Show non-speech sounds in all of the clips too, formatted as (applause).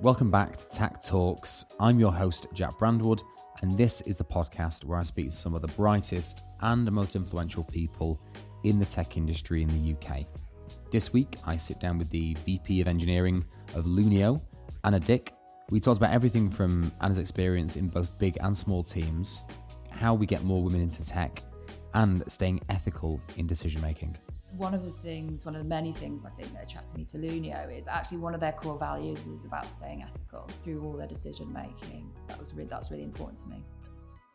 Welcome back to Tact Talks. I'm your host, Jack Brandwood, and this is the podcast where I speak to some of the brightest and most influential people in the tech industry in the UK. This week, I sit down with the VP of Engineering of Lunio, Anna Dick. We talked about everything from Anna's experience in both big and small teams, how we get more women into tech, and staying ethical in decision making one of the things, one of the many things I think that attracted me to Lunio is actually one of their core values is about staying ethical through all their decision making. That was really, that's really important to me.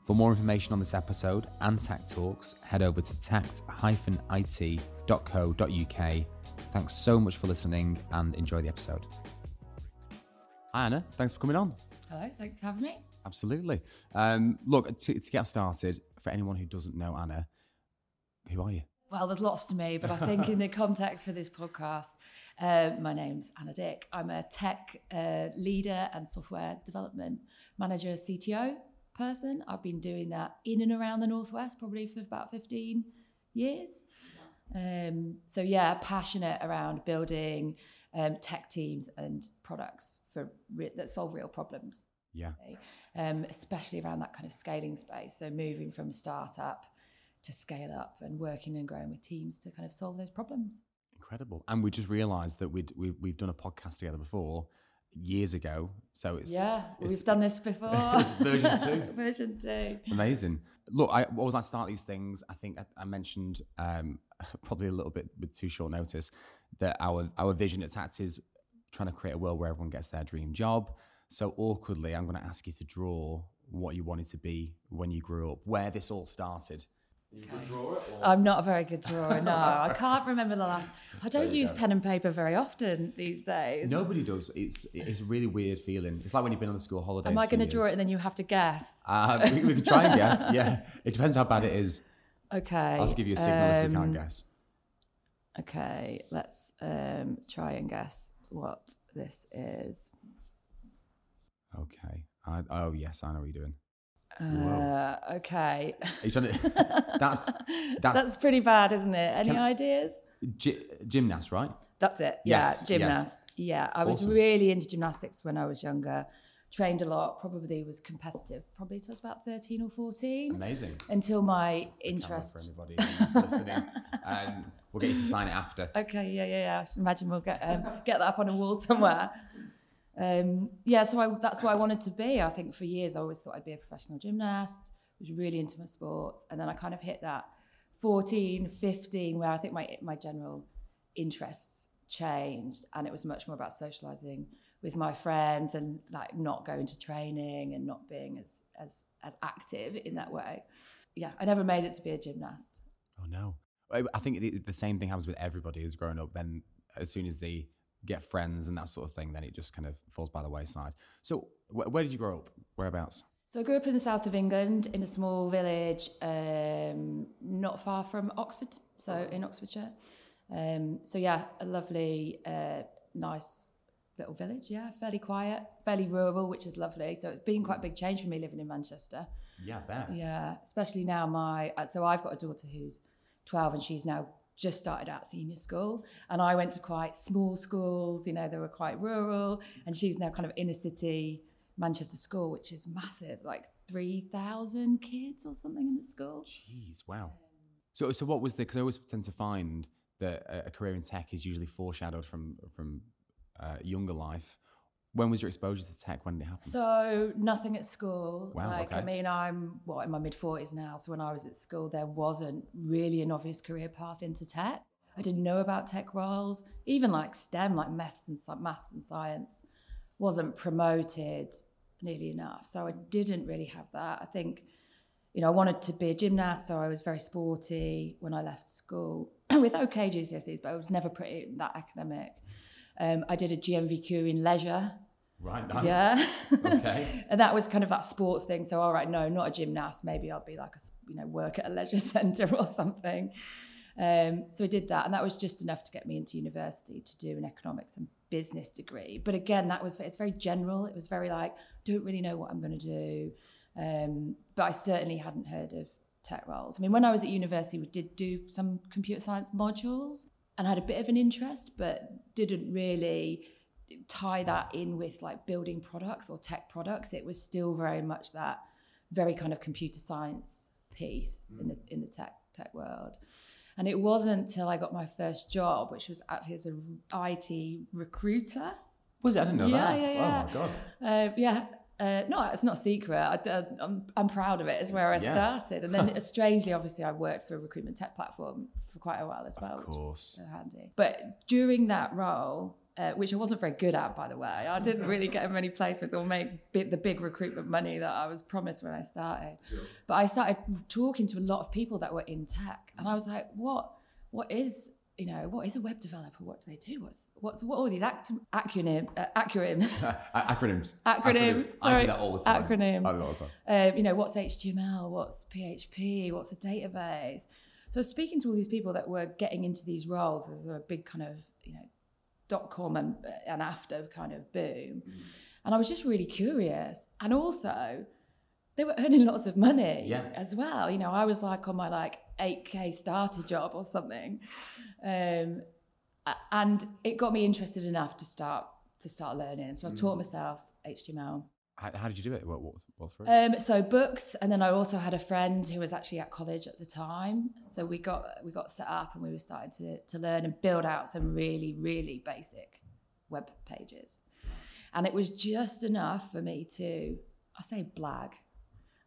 For more information on this episode and Tact Talks, head over to tact-it.co.uk. Thanks so much for listening and enjoy the episode. Hi Anna, thanks for coming on. Hello, thanks for having me. Absolutely. Um, look, to, to get started, for anyone who doesn't know Anna, who are you? Well, there's lots to me, but I think in the (laughs) context for this podcast, uh, my name's Anna Dick. I'm a tech uh, leader and software development manager, CTO person. I've been doing that in and around the Northwest probably for about 15 years. Um, so, yeah, passionate around building um, tech teams and products for re- that solve real problems. Yeah. Um, especially around that kind of scaling space. So, moving from startup to scale up and working and growing with teams to kind of solve those problems. Incredible. And we just realized that we'd, we, we've done a podcast together before years ago. So it's yeah, it's, we've done this before. (laughs) version two. (laughs) version two. Amazing. Look, I always like to start these things. I think I, I mentioned um, (laughs) probably a little bit with too short notice that our our vision at Tact is trying to create a world where everyone gets their dream job. So awkwardly, I'm going to ask you to draw what you wanted to be when you grew up, where this all started. I'm not a very good drawer. No, (laughs) I can't remember the last. I don't use go. pen and paper very often these days. Nobody does. It's it's a really weird feeling. It's like when you've been on the school holidays. Am I going to draw it and then you have to guess? Uh, we, we can try and guess. (laughs) Yeah, it depends how bad it is. Okay. I'll give you a signal um, if you can't um, guess. Okay, let's um, try and guess what this is. Okay. I, oh yes, I know what you're doing. Uh, okay. To, (laughs) that's, that's that's pretty bad, isn't it? Any ideas? G- gymnast, right? That's it. Yes, yeah, gymnast. Yes. Yeah, I was awesome. really into gymnastics when I was younger. Trained a lot. Probably was competitive. Probably till I was about thirteen or fourteen. Amazing. Until my interest. For anybody who's listening, um, we'll get you to sign it after. (laughs) Okay. Yeah. Yeah. Yeah. I imagine we'll get um, get that up on a wall somewhere um, yeah, so I, that's what I wanted to be. I think for years I always thought I'd be a professional gymnast. Was really into my sports, and then I kind of hit that 14, 15, where I think my my general interests changed, and it was much more about socializing with my friends and like not going to training and not being as as as active in that way. Yeah, I never made it to be a gymnast. Oh no, I think the same thing happens with everybody as growing up. Then as soon as they get friends and that sort of thing, then it just kind of falls by the wayside. So, wh- where did you grow up? Whereabouts? So, I grew up in the south of England in a small village um, not far from Oxford, so in Oxfordshire. Um, so, yeah, a lovely, uh, nice little village, yeah, fairly quiet, fairly rural, which is lovely. So, it's been quite a big change for me living in Manchester. Yeah, bet. Yeah, especially now my, uh, so I've got a daughter who's 12 and she's now just started out senior school and I went to quite small schools, you know, they were quite rural and she's now kind of inner city Manchester school, which is massive, like 3,000 kids or something in the school. Jeez, wow. So, so what was the, because I always tend to find that a, career in tech is usually foreshadowed from, from uh, younger life when was your exposure to tech? When did it happen? So nothing at school. Wow, like okay. I mean, I'm what in my mid forties now. So when I was at school, there wasn't really an obvious career path into tech. I didn't know about tech roles, even like STEM, like maths and maths and science, wasn't promoted nearly enough. So I didn't really have that. I think, you know, I wanted to be a gymnast, so I was very sporty when I left school (clears throat) with okay GCSEs, but I was never pretty that academic. Um, I did a GNVQ in leisure. Right, nice. Yeah. Okay. (laughs) and that was kind of that sports thing. So, all right, no, not a gymnast. Maybe I'll be like a, you know, work at a leisure (laughs) centre or something. Um, so I did that, and that was just enough to get me into university to do an economics and business degree. But again, that was it's very general. It was very like don't really know what I'm going to do. Um, but I certainly hadn't heard of tech roles. I mean, when I was at university, we did do some computer science modules, and had a bit of an interest, but didn't really tie that in with like building products or tech products. It was still very much that very kind of computer science piece mm. in the in the tech tech world. And it wasn't until I got my first job, which was actually as an IT recruiter. Was it? I didn't know yeah, that. Yeah, yeah, Oh my god. Uh, yeah. Uh, no, it's not a secret. I, am I'm proud of it. It's where I yeah. started, and then (laughs) strangely, obviously, I worked for a recruitment tech platform for quite a while as well. Of course. handy. But during that role, uh, which I wasn't very good at, by the way. I didn't really get many placements or make big, the big recruitment money that I was promised when I started. Sure. But I started talking to a lot of people that were in tech, and I was like, "What? What is you know, what is a web developer? What do they do? What's what's what are these act- acronym uh, acronym (laughs) acronyms acronyms? Sorry. I do that all the time. Acronyms. I do that all the time. Um, you know, what's HTML? What's PHP? What's a database? So speaking to all these people that were getting into these roles, there's a big kind of you know dot com and, and after kind of boom, mm. and I was just really curious, and also they were earning lots of money yeah. as well. You know, I was like on my like 8k starter job or something, um, and it got me interested enough to start to start learning. So I mm. taught myself HTML. How, how, did you do it? What, what, what's for um, so books, and then I also had a friend who was actually at college at the time. So we got we got set up, and we were starting to to learn and build out some really really basic web pages, and it was just enough for me to I say blag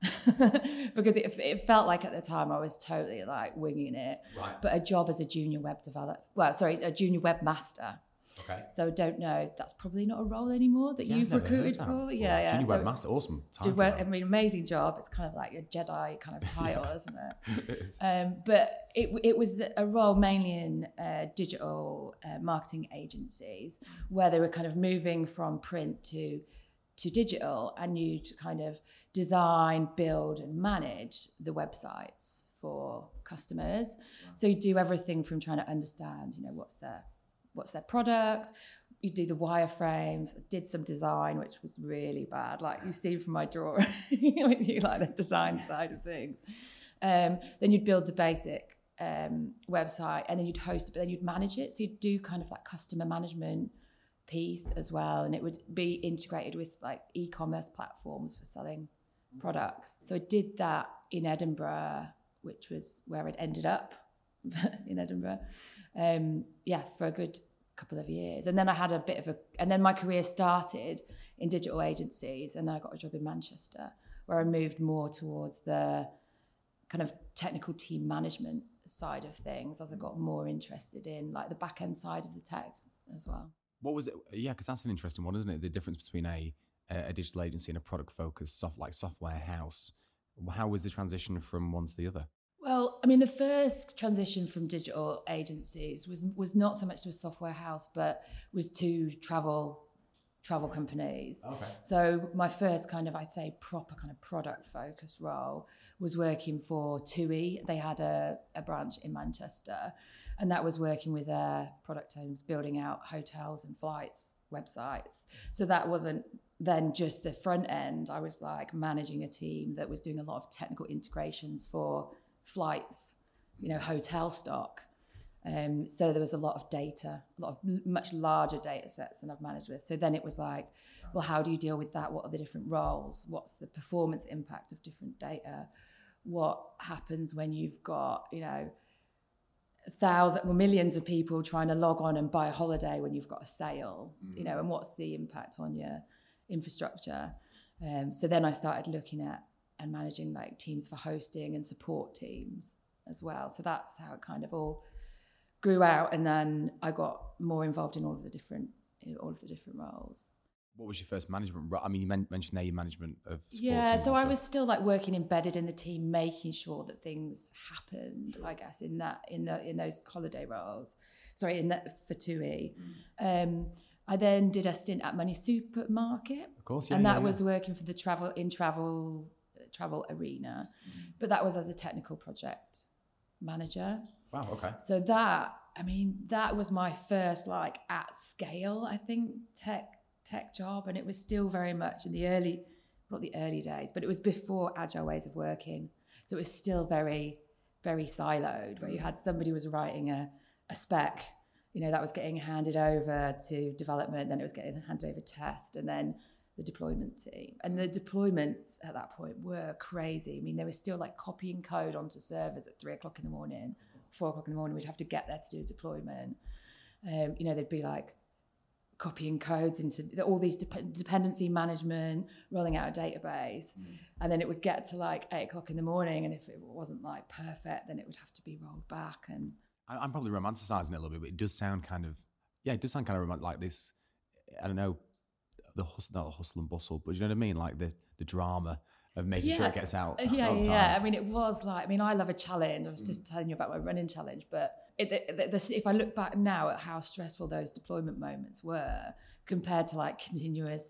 (laughs) because it, it felt like at the time I was totally like winging it. Right. But a job as a junior web developer, well, sorry, a junior webmaster. Okay. So don't know. That's probably not a role anymore that yeah, you've recruited for. Yeah, yeah. Junior so webmaster, awesome. I mean, amazing job. It's kind of like a Jedi kind of (laughs) title, yeah. isn't it? (laughs) it is. Um, but it it was a role mainly in uh, digital uh, marketing agencies where they were kind of moving from print to to digital, and you'd kind of design, build, and manage the websites for customers. So you do everything from trying to understand, you know, what's their what's their product. You do the wireframes. I did some design, which was really bad. Like you see from my drawing, (laughs) you like the design side of things. Um, then you'd build the basic um, website, and then you'd host it, but then you'd manage it. So you'd do kind of like customer management piece as well, and it would be integrated with like e-commerce platforms for selling products. So I did that in Edinburgh, which was where I'd ended up (laughs) in Edinburgh. Um, yeah, for a good couple of years. And then I had a bit of a, and then my career started in digital agencies, and then I got a job in Manchester where I moved more towards the kind of technical team management side of things as I got more interested in like the back end side of the tech as well. What was it? Yeah, because that's an interesting one, isn't it? The difference between a a digital agency and a product focused soft like software house. How was the transition from one to the other? Well, I mean, the first transition from digital agencies was was not so much to a software house, but was to travel travel companies. Okay. So my first kind of, I'd say, proper kind of product focused role was working for TUI. They had a, a branch in Manchester, and that was working with their product teams, building out hotels and flights websites. So that wasn't then just the front end. I was like managing a team that was doing a lot of technical integrations for flights, you know, hotel stock. Um, so there was a lot of data, a lot of much larger data sets than I've managed with. So then it was like, well, how do you deal with that? What are the different roles? What's the performance impact of different data? What happens when you've got, you know, thousands, well, millions of people trying to log on and buy a holiday when you've got a sale, mm. you know, and what's the impact on your infrastructure? Um, so then I started looking at and managing like teams for hosting and support teams as well. So that's how it kind of all grew out, and then I got more involved in all of the different all of the different roles what was your first management? I mean, you mentioned there your management of yeah. So I was still like working embedded in the team, making sure that things happened. I guess in that in the in those holiday roles. Sorry, in that for TUI. Mm. Um, I then did a stint at Money Supermarket. Of course, yeah, and that yeah, was working for the travel in travel travel arena, mm. but that was as a technical project manager. Wow. Okay. So that I mean that was my first like at scale I think tech tech job, and it was still very much in the early, not the early days, but it was before agile ways of working. So it was still very, very siloed, where you had somebody was writing a, a spec, you know, that was getting handed over to development, then it was getting handed over to test, and then the deployment team. And the deployments at that point were crazy. I mean, they were still like copying code onto servers at three o'clock in the morning, four o'clock in the morning. We'd have to get there to do a deployment. Um, you know, they'd be like copying codes into all these dep- dependency management, rolling out a database, mm. and then it would get to like eight o'clock in the morning, and if it wasn't like perfect, then it would have to be rolled back. And I'm probably romanticizing it a little bit, but it does sound kind of yeah, it does sound kind of like this. I don't know the hustle, not the hustle and bustle, but you know what I mean, like the the drama of making yeah. sure it gets out. Yeah, yeah. I mean, it was like I mean, I love a challenge. I was just mm. telling you about my running challenge, but it, the, the, if I look back now at how stressful those deployment moments were compared to like continuous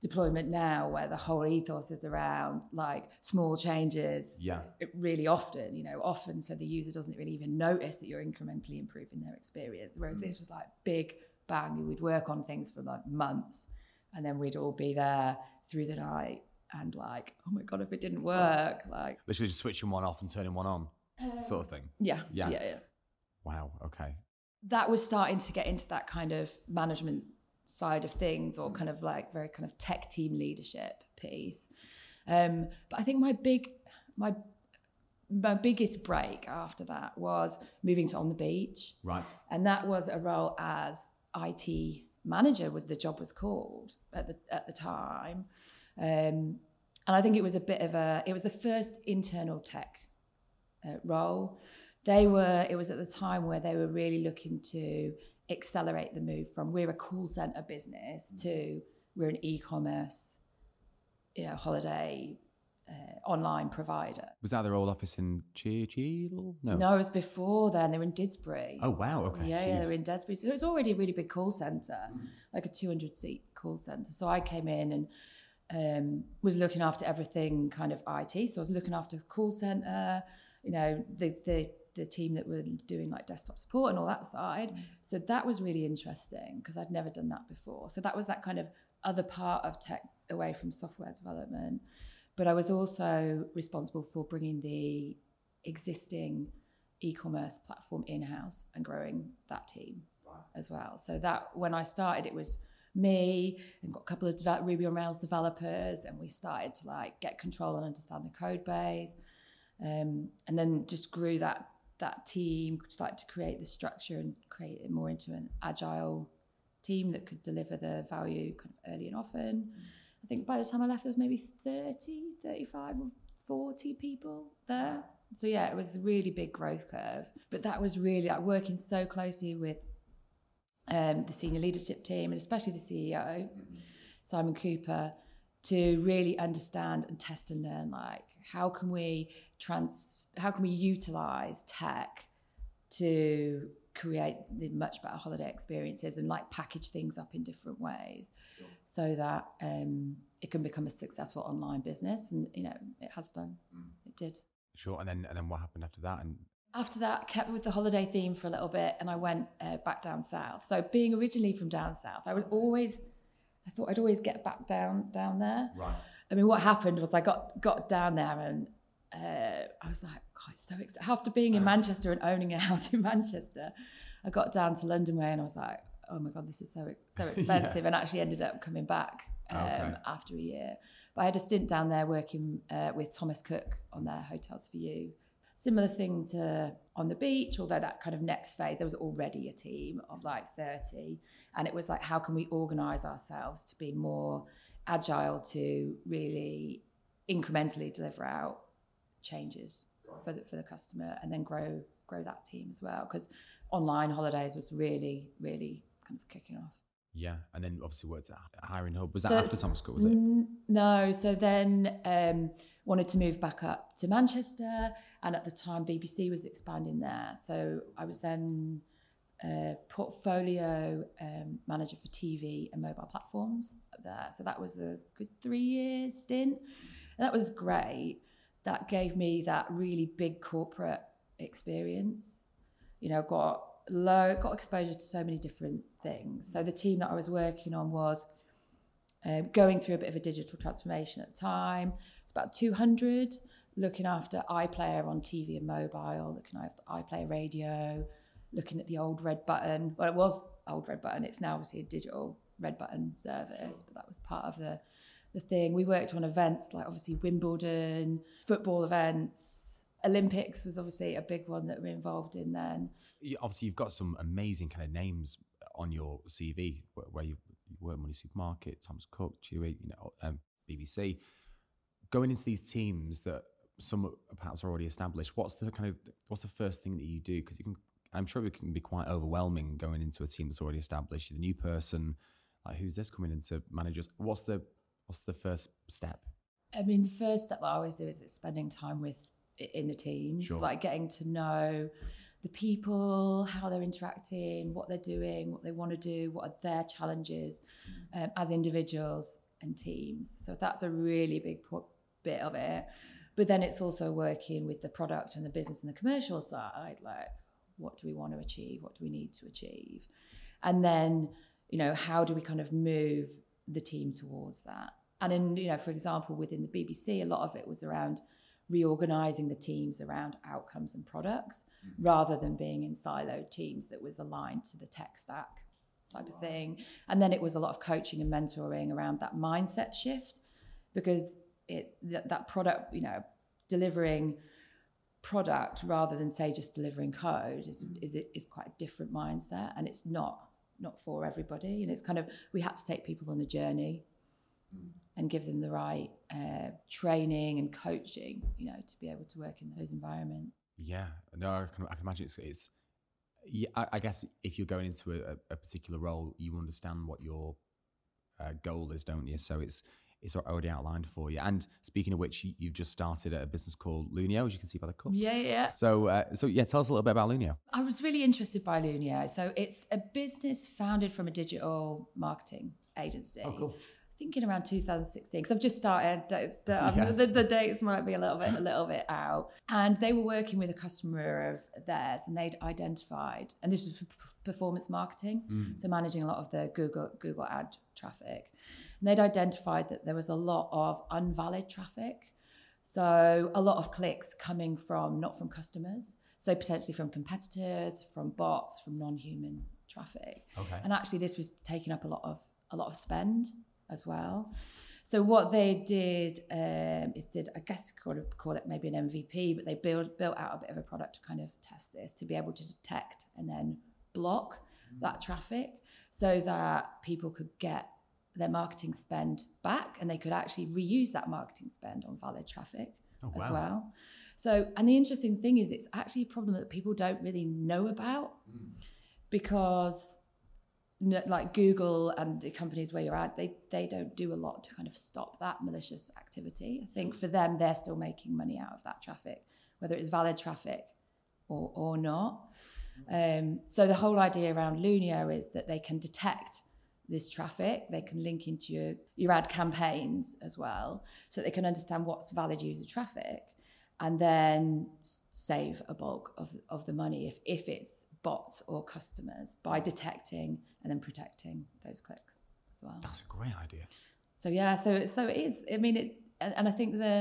deployment now where the whole ethos is around like small changes yeah really often you know often so the user doesn't really even notice that you're incrementally improving their experience whereas mm. this was like big bang we'd work on things for like months and then we'd all be there through the night and like oh my god if it didn't work like literally just switching one off and turning one on um, sort of thing yeah yeah yeah, yeah. Wow. Okay. That was starting to get into that kind of management side of things, or kind of like very kind of tech team leadership piece. Um, but I think my big my my biggest break after that was moving to on the beach. Right. And that was a role as IT manager, what the job was called at the at the time. Um, and I think it was a bit of a it was the first internal tech uh, role they were it was at the time where they were really looking to accelerate the move from we're a call center business mm. to we're an e-commerce you know holiday uh, online provider. Was that their old office in Cheadle? No, no, it was before then. They were in Didsbury. Oh wow, okay. Yeah, yeah, they were in Didsbury. So it was already a really big call center, mm. like a 200 seat call center. So I came in and um, was looking after everything kind of IT. So I was looking after the call center, you know, the the the team that were doing like desktop support and all that side. Mm. So that was really interesting because I'd never done that before. So that was that kind of other part of tech away from software development. But I was also responsible for bringing the existing e-commerce platform in-house and growing that team wow. as well. So that when I started, it was me and got a couple of Ruby on Rails developers, and we started to like get control and understand the code base, um, and then just grew that that team started to create the structure and create it more into an agile team that could deliver the value kind of early and often. Mm. I think by the time I left, there was maybe 30, 35 or 40 people there. So yeah, it was a really big growth curve. But that was really like working so closely with um, the senior leadership team and especially the CEO, mm-hmm. Simon Cooper, to really understand and test and learn like how can we trans how can we utilize tech to create the much better holiday experiences and like package things up in different ways sure. So that um, it can become a successful online business and you know it has done. Mm. it did. Sure and then and then what happened after that and after that kept with the holiday theme for a little bit and i went uh, back down south. So being originally from down south i was always i thought i'd always get back down down there. Right. I mean what happened was i got got down there and uh, I was like, God, it's so excited. After being in Manchester and owning a (laughs) house in Manchester, I got down to London way and I was like, oh my God, this is so so (laughs) expensive, yeah. and actually ended up coming back um, okay. after a year. But I had a stint down there working uh, with Thomas Cook on their Hotels for You. Similar thing to on the beach, although that kind of next phase, there was already a team of like 30. And it was like, how can we organize ourselves to be more agile to really incrementally deliver out changes for the, for the customer and then grow grow that team as well because online holidays was really really kind of kicking off. Yeah and then obviously worked at hiring hub. Was that so, after thomas cook was it? no so then um, wanted to move back up to manchester and at the time bbc was expanding there. So i was then uh, portfolio um, manager for tv and mobile platforms there. So that was a good three years stint. And that was great. That gave me that really big corporate experience. You know, got low, got exposure to so many different things. So the team that I was working on was um, going through a bit of a digital transformation at the time. It's about 200, looking after iPlayer on TV and mobile, looking after iPlayer radio, looking at the old red button. Well, it was old red button. It's now obviously a digital red button service, but that was part of the the thing. We worked on events like obviously Wimbledon, football events. Olympics was obviously a big one that we're involved in then. You, obviously, you've got some amazing kind of names on your CV where, where you, you work Money Supermarket, Thomas Cook, TUI, you know, um, BBC. Going into these teams that some perhaps are already established, what's the kind of what's the first thing that you do? Because you can, I'm sure it can be quite overwhelming going into a team that's already established. You're the new person, like who's this coming into managers? What's the what's the first step? I mean, the first step I always do is it's spending time with in the teams, Sure. like getting to know the people, how they're interacting, what they're doing, what they want to do, what are their challenges um, as individuals and teams. So that's a really big po- bit of it. But then it's also working with the product and the business and the commercial side, like what do we want to achieve, what do we need to achieve, and then you know how do we kind of move the team towards that. And in you know, for example, within the BBC, a lot of it was around reorganizing the teams around outcomes and products mm-hmm. rather than being in siloed teams that was aligned to the tech stack type of thing. And then it was a lot of coaching and mentoring around that mindset shift because it that, that product, you know, delivering product rather than say just delivering code is mm-hmm. is is quite a different mindset and it's not not for everybody. And it's kind of we had to take people on the journey mm-hmm. and give them the right uh, training and coaching you know to be able to work in those environments Yeah, no, I can, I can imagine it's it's. Yeah, I, I guess if you're going into a, a particular role, you understand what your uh, goal is, don't you? So it's it's already outlined for you. And speaking of which, you, you've just started a business called Lunio, as you can see by the cup. yeah yeah So uh, so yeah, tell us a little bit about Lunio. I was really interested by Lunio. So it's a business founded from a digital marketing agency. Oh, Thinking around 2016, because I've just started. Yes. the, the dates might be a little bit, a little bit out. And they were working with a customer of theirs, and they'd identified, and this was for performance marketing, Mm. so managing a lot of the Google Google ad traffic. And they'd identified that there was a lot of unvalid traffic, so a lot of clicks coming from not from customers, so potentially from competitors, from bots, from non-human traffic. Okay. And actually, this was taking up a lot of a lot of spend as well. So what they did um, is did I guess call it, call it maybe an MVP, but they built built out a bit of a product to kind of test this to be able to detect and then block that traffic so that people could get their marketing spend back and they could actually reuse that marketing spend on valid traffic Oh, as wow. well. So, and the interesting thing is, it's actually a problem that people don't really know about because, n- like Google and the companies where you're at, they they don't do a lot to kind of stop that malicious activity. I think for them, they're still making money out of that traffic, whether it's valid traffic or or not. Um, so the whole idea around Lunio is that they can detect this traffic. They can link into your, your ad campaigns as well, so they can understand what's valid user traffic, and then save a bulk of, of the money if, if it's bots or customers by detecting and then protecting those clicks as well. That's a great idea. So yeah, so so it is. I mean, it, and, and I think the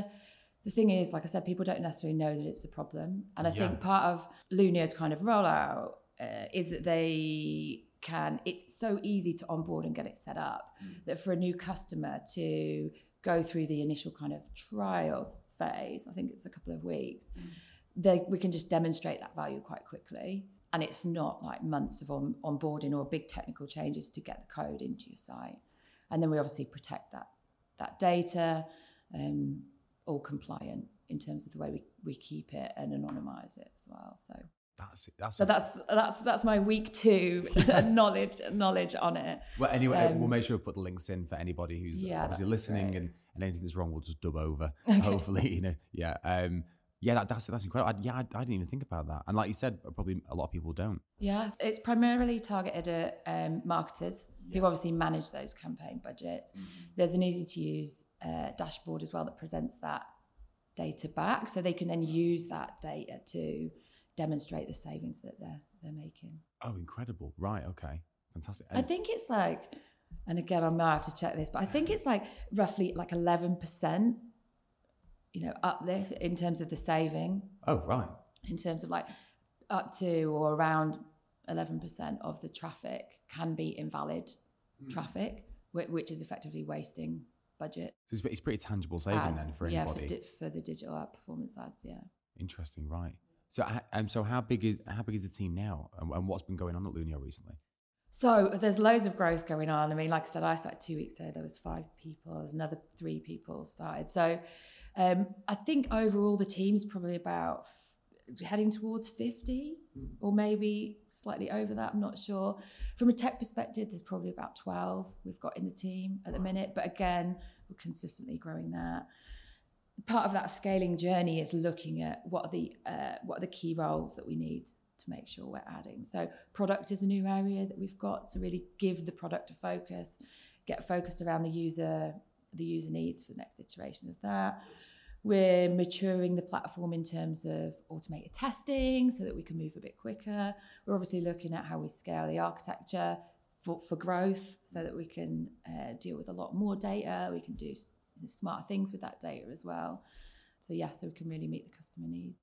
the thing is, like I said, people don't necessarily know that it's a problem, and I Yeah. think part of Lunio's kind of rollout uh, is that they can. It's so easy to onboard and get it set up that for a new customer to go through the initial kind of trials phase, I think it's a couple of weeks. They, we can just demonstrate that value quite quickly. And it's not like months of on, onboarding or big technical changes to get the code into your site. And then we obviously protect that that data, um, all compliant in terms of the way we, we keep it and anonymize it as well. So, That's it. That's so a- that's that's that's my week two (laughs) (laughs) knowledge knowledge on it. Well, anyway, Um, we'll make sure we put the links in for anybody who's Yeah, obviously listening, great. and, and anything that's wrong, we'll just dub over. (laughs) Okay. Hopefully, you know, yeah, um, yeah, that, that's that's incredible. I, yeah, I, I didn't even think about that, and like you said, probably a lot of people don't. Yeah, it's primarily targeted at um, marketers who obviously manage those campaign budgets. There's an easy to use uh, dashboard as well that presents that data back, so they can then use that data to demonstrate the savings that they're they're making. Oh, incredible! Right, okay, fantastic. I think it's like, and again, I might have to check this, but I think it's like roughly like eleven percent, you know, uplift in terms of the saving oh, right, in terms of like up to or around 11% of the traffic can be invalid Hmm. traffic, whi- which is effectively wasting budget. So it's, it's pretty tangible saving ads. then for yeah, anybody. for, di- for the digital ad performance ads, yeah. Interesting, right? So, um, so how big is how big is the team now, and, and what's been going on at Lunio recently? So there's loads of growth going on. I mean, like I said, I started two weeks ago. There was five people. There's another three people started. So um, I think overall the team's probably about f- heading towards 50 or maybe slightly over that. I'm not sure. From a tech perspective, there's probably about 12 we've got in the team at the minute. But again, we're consistently growing that. Part of that scaling journey is looking at what are the uh, what are the key roles that we need to make sure we're adding. So product is a new area that we've got to really give the product a focus, get focused around the user, the user needs for the next iteration of that. We're maturing the platform in terms of automated testing so that we can move a bit quicker. We're obviously looking at how we scale the architecture for, for growth so that we can uh, deal with a lot more data. We can do smarter things with that data as well. So, yeah, so we can really meet the customer needs.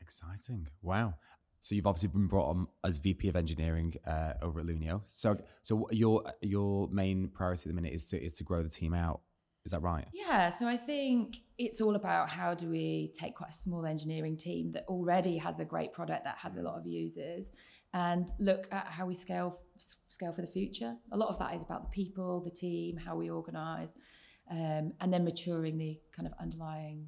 Exciting! Wow. So you've obviously been brought on as VP of Engineering uh, over at Lunio. So, so your your main priority at the minute is to is to grow the team out. Is that right? Yeah, so I think it's all about how do we take quite a small engineering team that already has a great product that has a lot of users and look at how we scale scale for the future. A lot of that is about the people, the team, how we organize, um, and then maturing the kind of underlying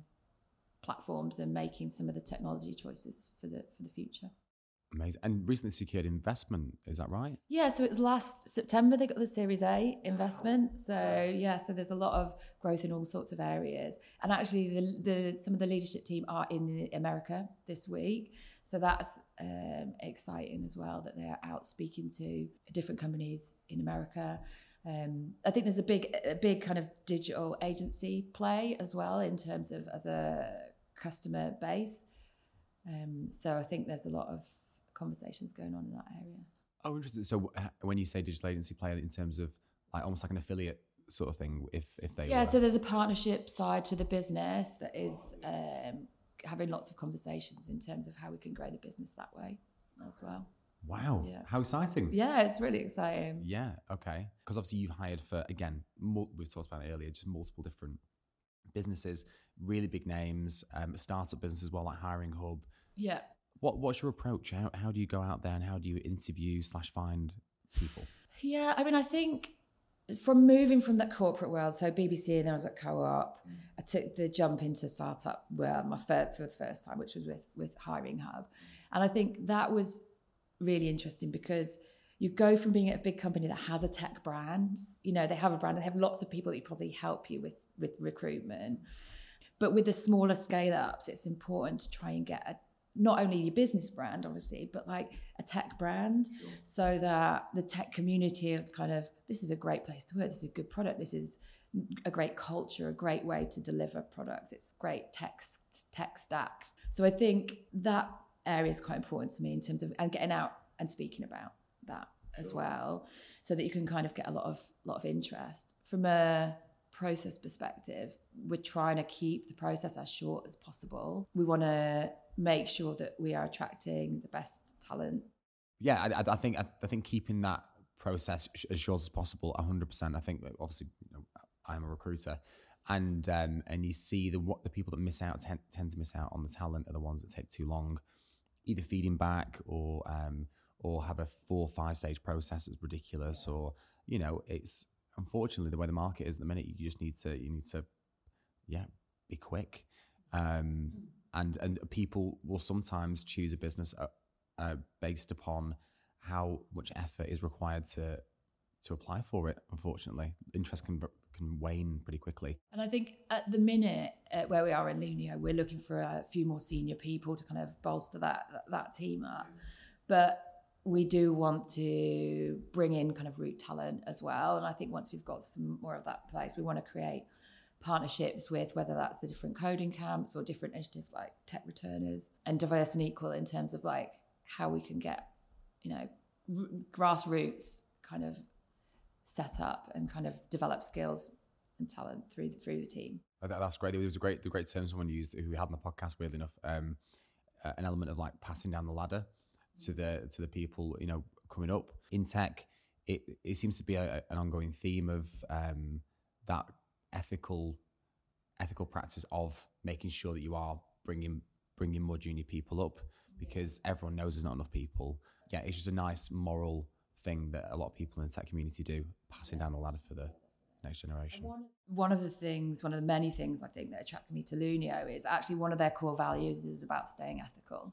platforms and making some of the technology choices for the for the future. Amazing. And recently secured investment. Is that right? Yeah, so it was last September they got the Series A investment. So yeah, so there's a lot of growth in all sorts of areas. And actually, the, the some of the leadership team are in America this week. So that's um, exciting as well that they're out speaking to different companies in America. Um, I think there's a big, a big kind of digital agency play as well in terms of as a customer base. Um, so I think there's a lot of conversations going on in that area. Oh, interesting. So when you say digital agency player, in terms of like almost like an affiliate sort of thing, if if they yeah were. so there's a partnership side to the business that is um, having lots of conversations in terms of how we can grow the business that way as well wow, Yeah. how exciting! yeah it's really exciting Yeah, okay. Because obviously you've hired for again, mul- we've talked about it earlier, just multiple different businesses, really big names, um, startup businesses as well, like Hiring Hub. yeah What what's your approach? How how do you go out there and how do you interview slash find people? yeah i mean i think from moving from that corporate world so bbc and then i was at co-op i took the jump into startup world my first for the first time which was with with hiring hub and i think that was really interesting because you go from being at a big company that has a tech brand you know they have a brand they have lots of people that probably help you with with recruitment but with the smaller scale ups it's important to try and get a not only your business brand obviously but like a tech brand. So that the tech community is kind of this is a great place to work this is a good product this is a great culture a great way to deliver products it's great tech tech stack. So i think that area is quite important to me in terms of and getting out and speaking about that as well so that you can kind of get a lot of lot of interest. From a process perspective we're trying to keep the process as short as possible. We want to make sure that we are attracting the best talent Yeah, I, I- think I, I think keeping that process sh- as short as possible, hundred percent. I think obviously you know, I'm a recruiter, and um, and you see the what the people that miss out tend, tend to miss out on the talent are the ones that take too long, either feeding back or um, or have a four or five stage process that's ridiculous, or you know it's unfortunately the way the market is at the minute. You just need to you need to yeah be quick. Um, and and people will sometimes choose a business uh, uh, based upon how much effort is required to to apply for it. Unfortunately, interest can can wane pretty quickly. And I think at the minute uh, where we are in Lunio, we're looking for a few more senior people to kind of bolster that that, that team up. But we do want to bring in kind of root talent as well. And I think once we've got some more of that place, we want to create partnerships with whether that's the different coding camps or different initiatives like tech returners and diverse and equal in terms of like how we can get, you know, r- grassroots kind of set up and kind of develop skills and talent through through the team. Uh, That's great. it was a great the great term someone used who we had on the podcast. Weirdly enough, um, uh, an element of like passing down the ladder to the to the people. You know, coming up in tech. It it seems to be a, an ongoing theme of um, that ethical ethical practice of making sure that you are bringing bringing more junior people up because everyone knows there's not enough people. Yeah, it's just a nice moral thing that a lot of people in the tech community do, passing down the ladder for the next generation. One of the things, one of the many things I think that attracted me to Lunio is actually one of their core values is about staying ethical.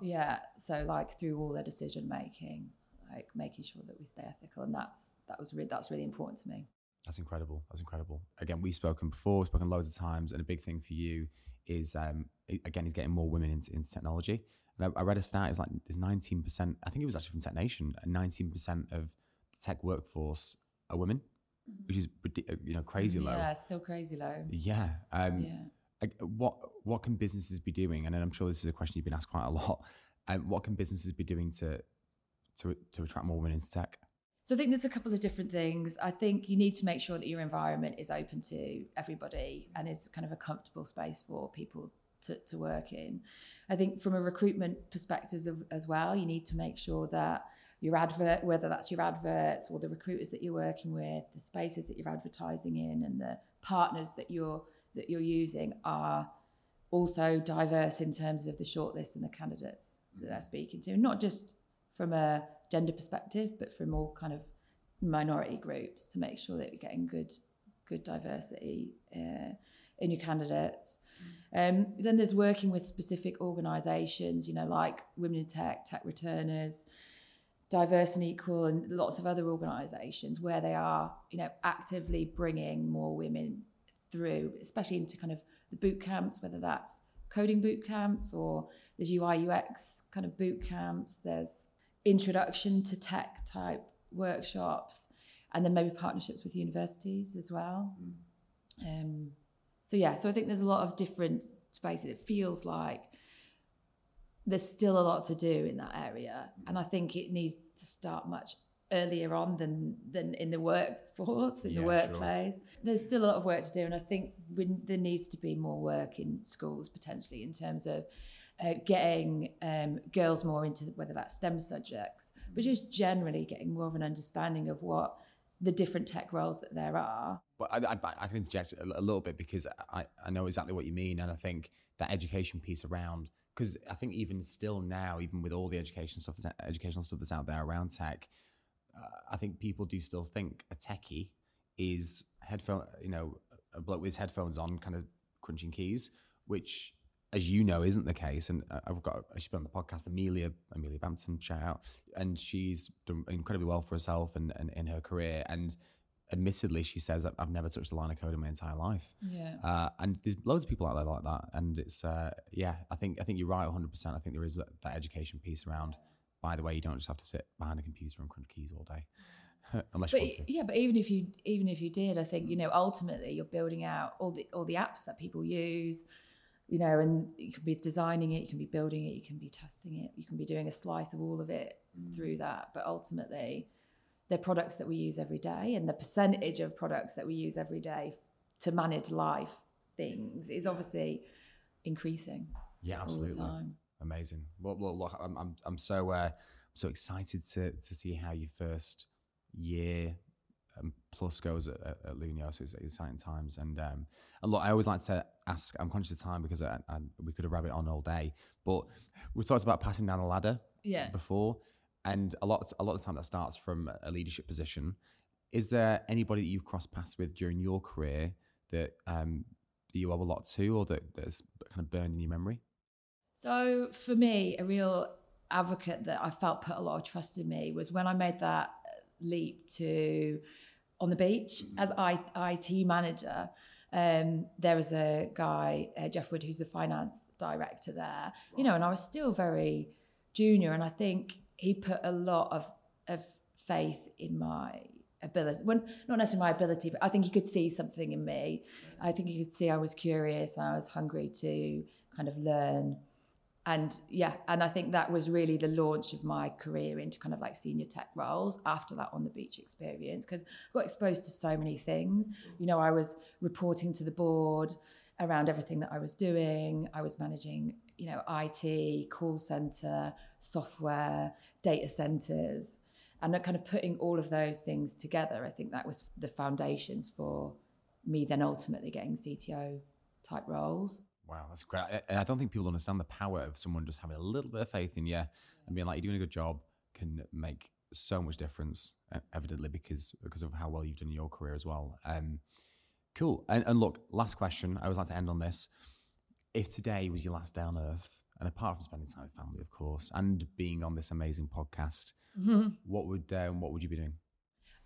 Yeah, so like through all their decision making, like making sure that we stay ethical, and that's that was really that's really important to me. That's incredible. That's incredible. Again, we've spoken before, we've spoken loads of times, and a big thing for you is um, again, is getting more women into, into technology. And I, I, read a stat, it's like there's 19%, I think it was actually from Tech Nation, 19% of the tech workforce are women, mm-hmm. which is you know crazy low. Yeah, still crazy low. Yeah. Um, yeah. what what can businesses be doing? And I'm sure this is a question you've been asked quite a lot. Um, what can businesses be doing to to to attract more women into tech? So I think there's a couple of different things. I think you need to make sure that your environment is open to everybody and is kind of a comfortable space for people to, to work in. I think from a recruitment perspective as well, you need to make sure that your advert, whether that's your adverts or the recruiters that you're working with, the spaces that you're advertising in, and the partners that you're that you're using are also diverse in terms of the shortlist and the candidates that they're mm-hmm. speaking to, not just from a gender perspective, but from all kind of minority groups to make sure that you're getting good good diversity uh, in your candidates. Um, then there's working with specific organisations, you know, like Women in Tech, Tech Returners, Diverse and Equal, and lots of other organisations where they are, you know, actively bringing more women through, especially into kind of the boot camps, whether that's coding boot camps or there's UI UX kind of boot camps. There's introduction to tech type workshops, and then maybe partnerships with universities as well. Mm. Um, so yeah, so I think there's a lot of different spaces. It feels like there's still a lot to do in that area, and I think it needs to start much earlier on than than in the workforce in yeah, the workplace. Sure. There's still a lot of work to do, and I think there needs to be more work in schools potentially in terms of uh, getting um, girls more into whether that's STEM subjects, but just generally getting more of an understanding of what the different tech roles that there are. But I, I, I can interject a, a, little bit because I, I know exactly what you mean. And I think that education piece around, because I think even still now, even with all the education stuff, educational stuff that's out there around tech, uh, I think people do still think a techie is headphone, you know, a bloke with his headphones on, kind of crunching keys, which as you know, isn't the case. And uh, I've got she's been on the podcast, Amelia Amelia Bampton, shout out, and she's done incredibly well for herself and, and in her career. And admittedly, she says I've never touched a line of code in my entire life. Yeah. Uh, and there's loads of people out there like that, and it's uh, yeah. I think I think you're right, 100. percent I think there is that, that education piece around. By the way, you don't just have to sit behind a computer and crunch keys all day. (laughs) Unless but, yeah, but even if you even if you did, I think you know ultimately you're building out all the all the apps that people use you know, and you can be designing it, you can be building it, you can be testing it, you can be doing a slice of all of it mm. through that. But ultimately, they're products that we use every day, and the percentage of products that we use every day to manage life things is obviously increasing. Yeah, absolutely. Amazing. Well, well look, I'm, I'm, I'm so, uh, so excited to, to see how your first year um, plus goes at, at, at so it's exciting times. And um, and look, I always like to ask. I'm conscious of time because I, I, we could have rabbit on all day, but we talked about passing down the ladder yeah. before, and a lot a lot of the time that starts from a leadership position. Is there anybody that you've crossed paths with during your career that um, that you owe a lot to, or that that's kind of burned in your memory? So for me, a real advocate that I felt put a lot of trust in me was when I made that leap to on the beach mm. as I, IT manager. Um, there was a guy, uh, Jeff Wood, who's the finance director there, you know, and I was still very junior. And I think he put a lot of, of faith in my ability. When, not necessarily my ability, but I think he could see something in me. I think he could see I was curious and I was hungry to kind of learn and yeah and i think that was really the launch of my career into kind of like senior tech roles after that on the beach experience because i got exposed to so many things. Mm-hmm. You know i was reporting to the board around everything that i was doing. I was managing you know it call center software data centers. And kind of putting all of those things together, I think that was the foundations for me then ultimately getting CTO type roles. Wow, that's great. I, I don't think people understand the power of someone just having a little bit of faith in you and being like, you're doing a good job can make so much difference, evidently, because because of how well you've done in your career as well. Um, cool. And, and look, last question. I always like to end on this. If today was your last day on earth, and apart from spending time with family, of course, and being on this amazing podcast, mm-hmm. (laughs) what would um, what would you be doing?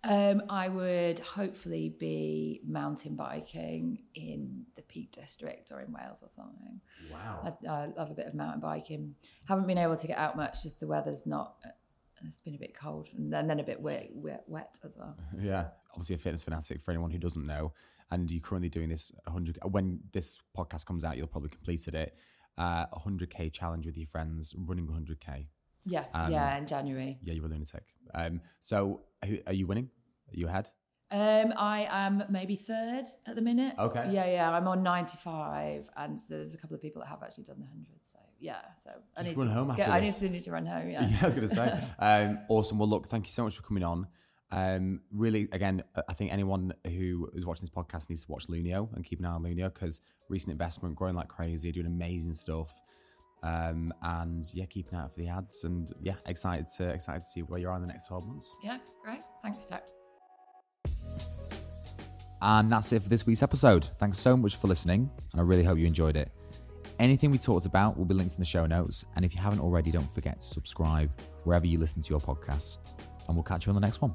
Um, I would hopefully be mountain biking in the Peak District or in Wales or something. Wow. I, I love a bit of mountain biking. Haven't been able to get out much, just the weather's not. It's been a bit cold and then, then a bit wet, wet, wet as well. (laughs) Yeah, obviously a fitness fanatic for anyone who doesn't know. And you're currently doing this 100. When this podcast comes out, you'll probably completed it. Uh, 100k challenge with your friends, running 100k. Yeah, um, yeah, in January. Yeah, you're a lunatic. Um, so are you winning? Are you ahead? Um, I am maybe third at the minute. Okay. Yeah, yeah. I'm on 95, and there's a couple of people that have actually done the 100. So yeah, so I need to run to home after get, this. I need to, need to run home. (laughs) Yeah. yeah, I was going to say. (laughs) um, awesome. Well, look, thank you so much for coming on. Um, really, again, I think anyone who is watching this podcast needs to watch Lunio and keep an eye on Lunio because recent investment, growing like crazy, doing amazing stuff. Um, and yeah, keeping out for the ads. And yeah, excited to excited to see where you are in the next 12 months. Yeah, great. Thanks, Jack. And that's it for this week's episode. Thanks so much for listening, and I really hope you enjoyed it. Anything we talked about will be linked in the show notes. And if you haven't already, don't forget to subscribe wherever you listen to your podcasts. And we'll catch you on the next one.